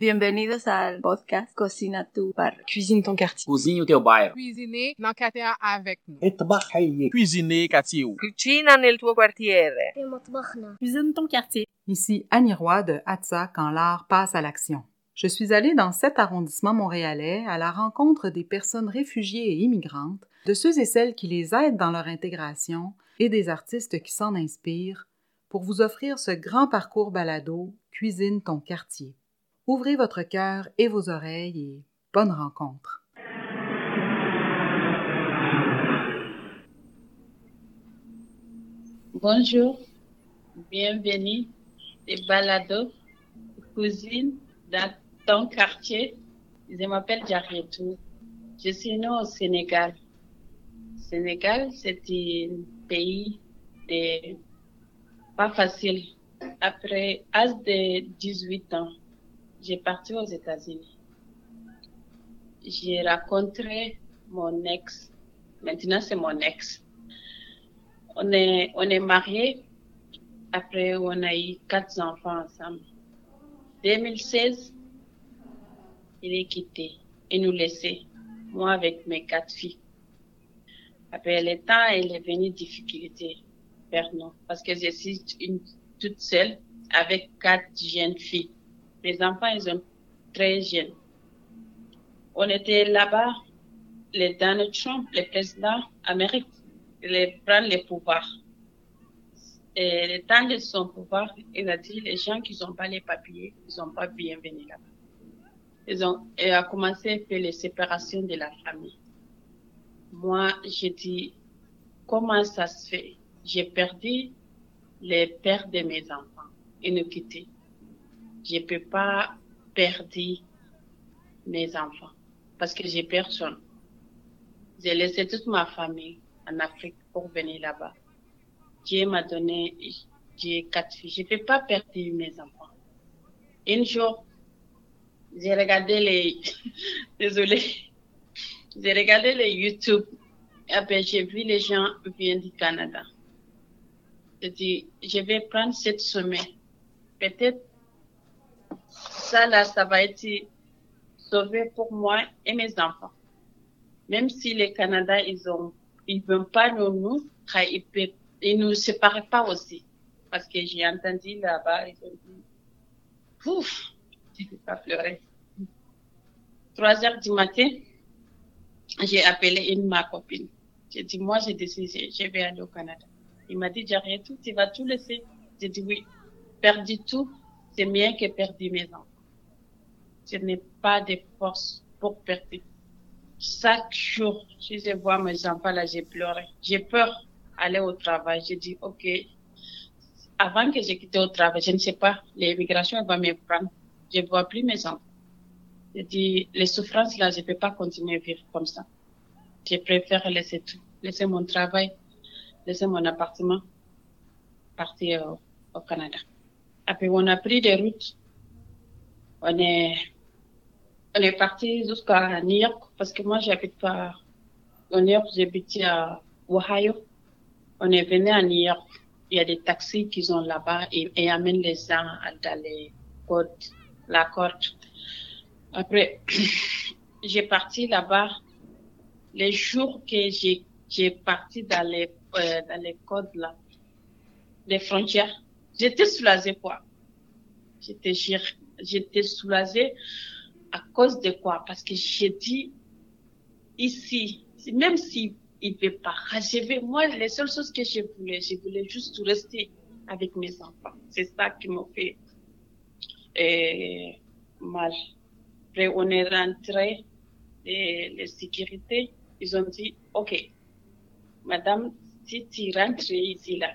Bienvenue Bienvenidos al podcast Cocina tu bar. Cuisine ton quartier. Cuisine o dans quartier avec nous. Cuisiner quartier. Cuisine ton quartier. Ici Annie Roy de Hatsa quand l'art passe à l'action. Je suis allée dans cet arrondissement montréalais à la rencontre des personnes réfugiées et immigrantes, de ceux et celles qui les aident dans leur intégration et des artistes qui s'en inspirent pour vous offrir ce grand parcours balado Cuisine ton quartier. Ouvrez votre cœur et vos oreilles et bonne rencontre. Bonjour, bienvenue des balados cuisine dans ton quartier. Je m'appelle Jarietou. Je suis née au Sénégal. Sénégal, c'est un pays pas facile. Après l'âge de 18 ans, j'ai parti aux États-Unis. J'ai rencontré mon ex. Maintenant, c'est mon ex. On est, on est mariés. Après, on a eu quatre enfants ensemble. 2016, il est quitté et nous laissé, moi avec mes quatre filles. Après le temps, il est venu difficulté vers nous parce que je suis une, toute seule avec quatre jeunes filles. Les enfants, ils sont très jeunes. On était là-bas, le Donald Trump, le président américain, il prend le pouvoir. Et le temps de son pouvoir, il a dit les gens qui n'ont pas les papiers, ils sont pas bienvenus là-bas. Ils ont, il a commencé à faire les séparations de la famille. Moi, j'ai dit, comment ça se fait? J'ai perdu les pères de mes enfants. Ils nous quittent. Je peux pas perdre mes enfants parce que j'ai personne. J'ai laissé toute ma famille en Afrique pour venir là-bas. Dieu m'a donné, j'ai quatre filles. Je ne peux pas perdre mes enfants. Un jour, j'ai regardé les, désolé, j'ai regardé les YouTube. Et après, j'ai vu les gens viennent du Canada. J'ai dit, je vais prendre cette semaine. Peut-être, ça là, ça va être sauvé pour moi et mes enfants. Même si les Canada, ils ont, ils veulent pas nous, nous, ils peuvent ils nous séparent pas aussi. Parce que j'ai entendu là-bas, ils ont dit, pouf, je peux pas pleurer. Trois heures du matin, j'ai appelé une ma copine. J'ai dit, moi, j'ai décidé, je vais aller au Canada. Il m'a dit, j'arrête tout, tu vas tout laisser. J'ai dit, oui, perdu tout, c'est mieux que perdre mes enfants. Je n'ai pas de force pour perdre. Chaque jour, si je vois mes enfants là, j'ai pleuré. J'ai peur aller au travail. J'ai dit, OK, avant que j'ai quitté au travail, je ne sais pas, l'immigration va me prendre. Je ne vois plus mes enfants. J'ai dit, les souffrances là, je ne peux pas continuer à vivre comme ça. Je préfère laisser tout, laisser mon travail, laisser mon appartement, partir au, au Canada. Après, on a pris des routes. On est, on est parti jusqu'à New York parce que moi, j'habite pas au New York, j'habite à Ohio. On est venu à New York. Il y a des taxis qui sont là-bas et, et amènent les gens dans les côtes, la côte. Après, j'ai parti là-bas. Les jours que j'ai, j'ai parti dans les, euh, dans les côtes là, les frontières, j'étais soulagée quoi. J'étais, j'étais soulagée à cause de quoi? Parce que j'ai dit, ici, même si il ne peut pas. Vais, moi, les seules choses que je voulais, je voulais juste rester avec mes enfants. C'est ça qui m'a fait euh, mal. Après, on est rentré, et les sécurités, ils ont dit, OK, madame, si tu rentres ici, là,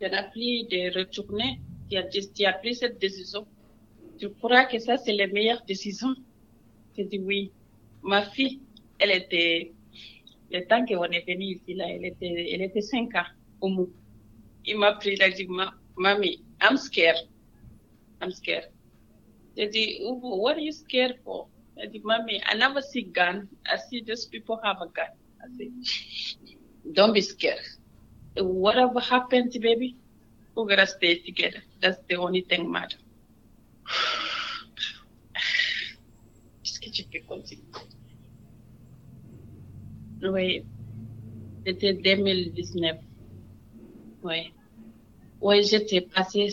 tu n'as plus de retourner, tu as, tu as pris cette décision. Tu crois que ça, c'est la meilleure décision? J'ai dit oui. Ma fille, elle était le temps qu'on est venu ici, là, elle était, elle était 5 ans au mou. Il m'a pris, il a dit, Mommy, I'm scared. I'm scared. J'ai dit, what are you scared for? I said, Mommy, I never see gun. I see just people have a gun. I said, don't be scared. Whatever happens, baby, we're gonna stay together. That's the only thing matter. Que tu peux continuer Oui, c'était 2019. Oui. Oui, j'étais passée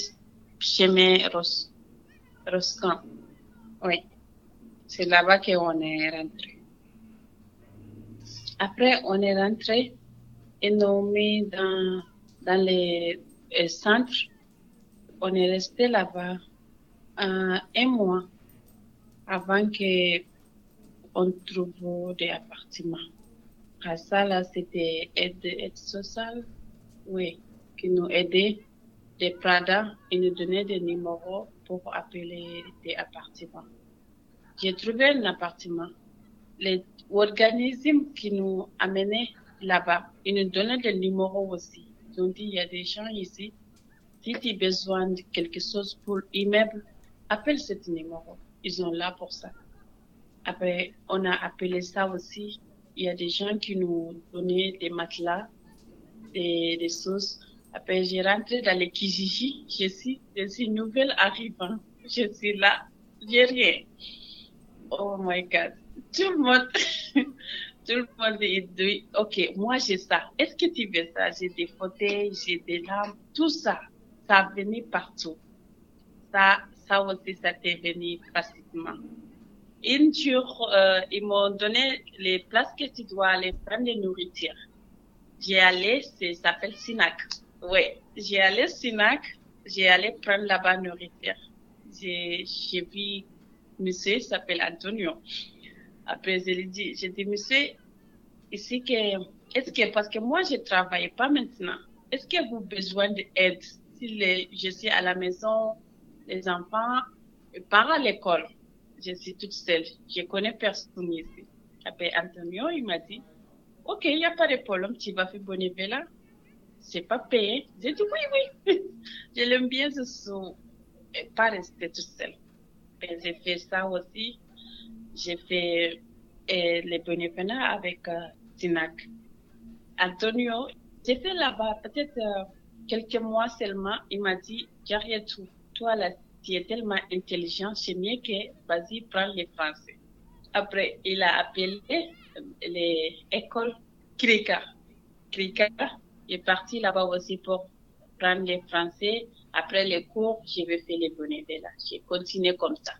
chemin Ros, Roscan. Oui. C'est là-bas qu'on est rentré. Après, on est rentré et nous dans, dans les, les centres. On est resté là-bas euh, un mois avant que on trouve des appartements. À ça, là, c'était aide, aide sociale, oui, qui nous aidait, des Prada, et nous donnait des numéros pour appeler des appartements. J'ai trouvé un appartement. Les organismes qui nous amenaient là-bas, ils nous donnaient des numéros aussi. Ils ont dit, il y a des gens ici, si tu as besoin de quelque chose pour immeuble, appelle ce numéro. Ils sont là pour ça. Après, on a appelé ça aussi. Il y a des gens qui nous donnaient des matelas, des, des choses. Après, j'ai rentré dans les Kijiji. Je suis, je suis nouvelle arrivant. Je suis là. J'ai rien. Oh my God. Tout le monde, tout le monde dit, OK, moi j'ai ça. Est-ce que tu veux ça? J'ai des fauteuils, j'ai des lampes, tout ça. Ça venait partout. Ça, ça aussi, ça t'est venu facilement. Une jour, euh, ils m'ont donné les places que tu dois aller prendre de nourriture. J'ai allé, ça s'appelle Sinac. Oui, j'ai allé Sinac, j'ai allé prendre là-bas nourriture. J'ai, j'ai vu monsieur, il s'appelle Antonio. Après, je lui ai dit, j'ai dit, monsieur, ici que, est-ce que, parce que moi, je travaille pas maintenant. Est-ce que vous avez besoin d'aide? Si les, je suis à la maison, les enfants partent à l'école. Je suis toute seule. Je connais personne ici. Après Antonio, il m'a dit, OK, il n'y a pas de problème, tu vas faire là. C'est pas payé. J'ai dit oui, oui. je l'aime bien, je suis pas rester toute seule. J'ai fait ça aussi. J'ai fait euh, les bénévolat avec euh, Sinac. Antonio, j'ai fait là-bas peut-être euh, quelques mois seulement. Il m'a dit, j'ai tout. Toi, là, tu es tellement intelligent, c'est mieux que vas-y, prends les français. Après, il a appelé les écoles Krika. Krika est parti là-bas aussi pour prendre les français. Après les cours, je vais faire les bonnets là. J'ai continué comme ça.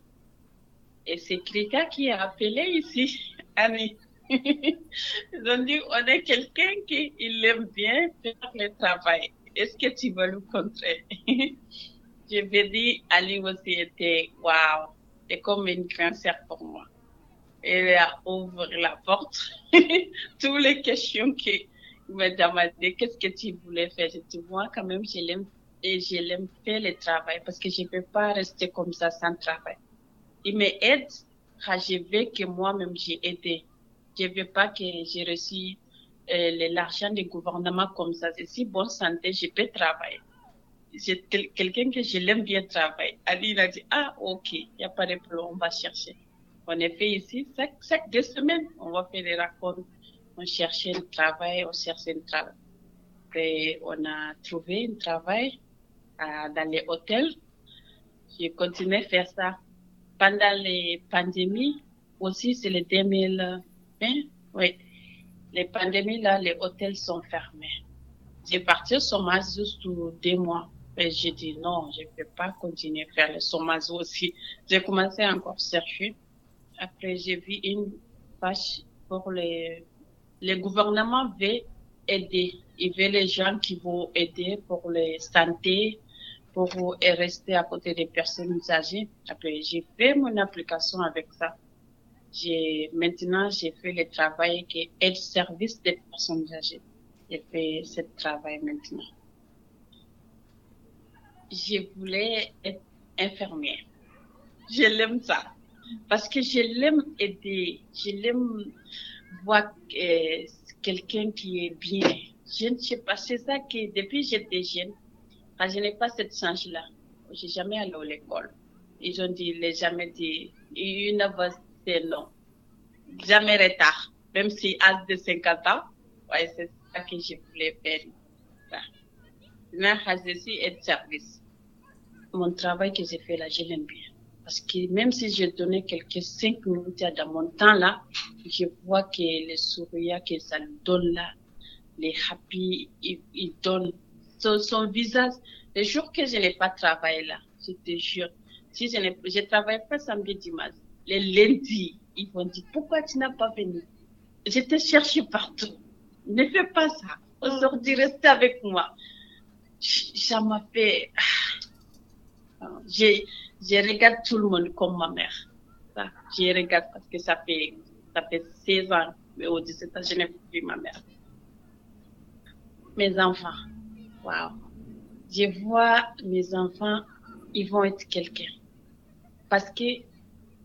Et c'est Krika qui a appelé ici, Annie. Ils ont dit, on est quelqu'un qui il aime bien faire le travail. Est-ce que tu veux le contrer? je vais dire, Ali aussi était, waouh, c'est comme une sœur pour moi. Elle a ouvert la porte. Toutes les questions qu'il m'a demandé, qu'est-ce que tu voulais faire? Je dis, moi, quand même, je l'aime et je l'aime faire le travail parce que je ne peux pas rester comme ça sans travail. Il m'aide quand je veux que moi-même j'ai aidé. Je veux pas que j'ai reçu euh, l'argent du gouvernement comme ça. C'est si bonne santé, je peux travailler j'ai quelqu'un que je l'aime bien travailler. Ali, il a dit, ah, ok, il n'y a pas de problème, on va chercher. On est fait ici, chaque, chaque deux semaines, on va faire des rapports. On cherchait un travail, on cherchait un travail. Et on a trouvé un travail euh, dans les hôtels. J'ai continué à faire ça. Pendant les pandémies, aussi, c'est le 2020, oui. Les pandémies, là, les hôtels sont fermés. J'ai parti au chômage juste deux mois. Et j'ai dit non, je ne peux pas continuer à faire le chômage aussi. J'ai commencé à encore chercher. Après, j'ai vu une page pour les, les gouvernements veulent aider. Ils veulent les gens qui vont aider pour les santé, pour rester à côté des personnes âgées. Après, j'ai fait mon application avec ça. J'ai, maintenant, j'ai fait le travail qui est le service des personnes âgées. J'ai fait ce travail maintenant je voulais être infirmière. Je l'aime ça. Parce que je l'aime aider. Je l'aime voir euh, quelqu'un qui est bien. Je ne sais pas, c'est ça que depuis que j'étais jeune, quand je n'ai pas cette chance-là, j'ai jamais allé à l'école. Ils ont dit, les jamais dit, une c'est non. Jamais retard. Même si à de 50 ans, ouais, c'est ça que je voulais faire. De service mon travail que j'ai fait là, je l'aime bien. Parce que même si je donnais quelques cinq minutes dans mon temps là, je vois que les sourires que ça donne là, les happy, il, il donne son, son, visage. Les jours que je n'ai pas travaillé là, je te jure, si je je travaille pas samedi dimanche, les lundis, ils vont dire pourquoi tu n'as pas venu? Je te cherche partout. Ne fais pas ça. Aujourd'hui, reste avec moi. Ça m'a fait. Je, regarde tout le monde comme ma mère. Je regarde parce que ça fait, ça fait 16 ans, mais au 17 ans, je n'ai plus ma mère. Mes enfants, waouh. Je vois mes enfants, ils vont être quelqu'un. Parce que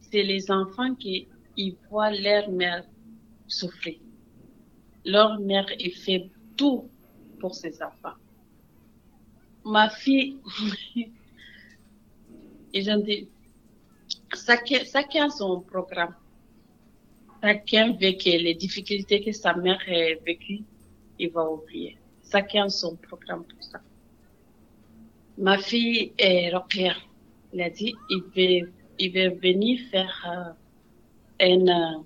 c'est les enfants qui voient leur mère souffrir. Leur mère, elle fait tout pour ses enfants. Ma fille, ils ont dit, chacun, chacun a son programme. Chacun que les difficultés que sa mère a vécues, il va oublier. Chacun a son programme pour ça. Ma fille est Rokia. Elle a dit, il veut, il veut venir faire euh, un euh,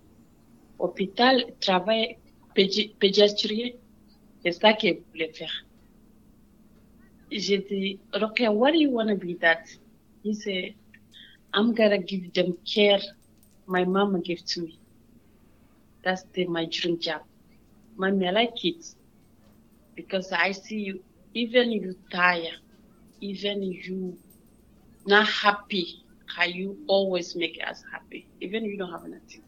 hôpital, travail pédi pédiatrie. C'est ça qu'elle voulait faire. J'ai dit, Rokia, what do you want to be that? He said, I'm gonna give them care my mama gave to me. That's the, my dream job. Mommy, I like it because I see you, even you tired, even you not happy, how you always make us happy, even you don't have nothing.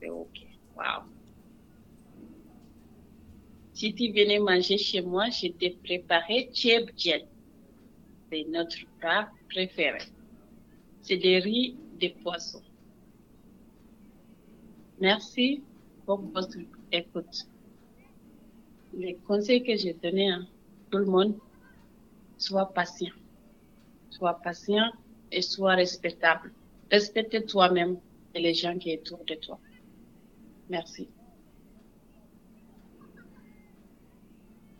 Say, okay, wow. Si tu venais manger chez moi, je t'ai préparé tchèbdjen. C'est notre plat préféré. C'est des riz de poisson. Merci pour votre écoute. Les conseils que j'ai donnés à tout le monde, sois patient. Sois patient et sois respectable. Respecte toi-même et les gens qui sont autour de toi. Merci.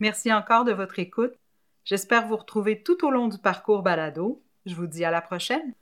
Merci encore de votre écoute. J'espère vous retrouver tout au long du parcours balado. Je vous dis à la prochaine.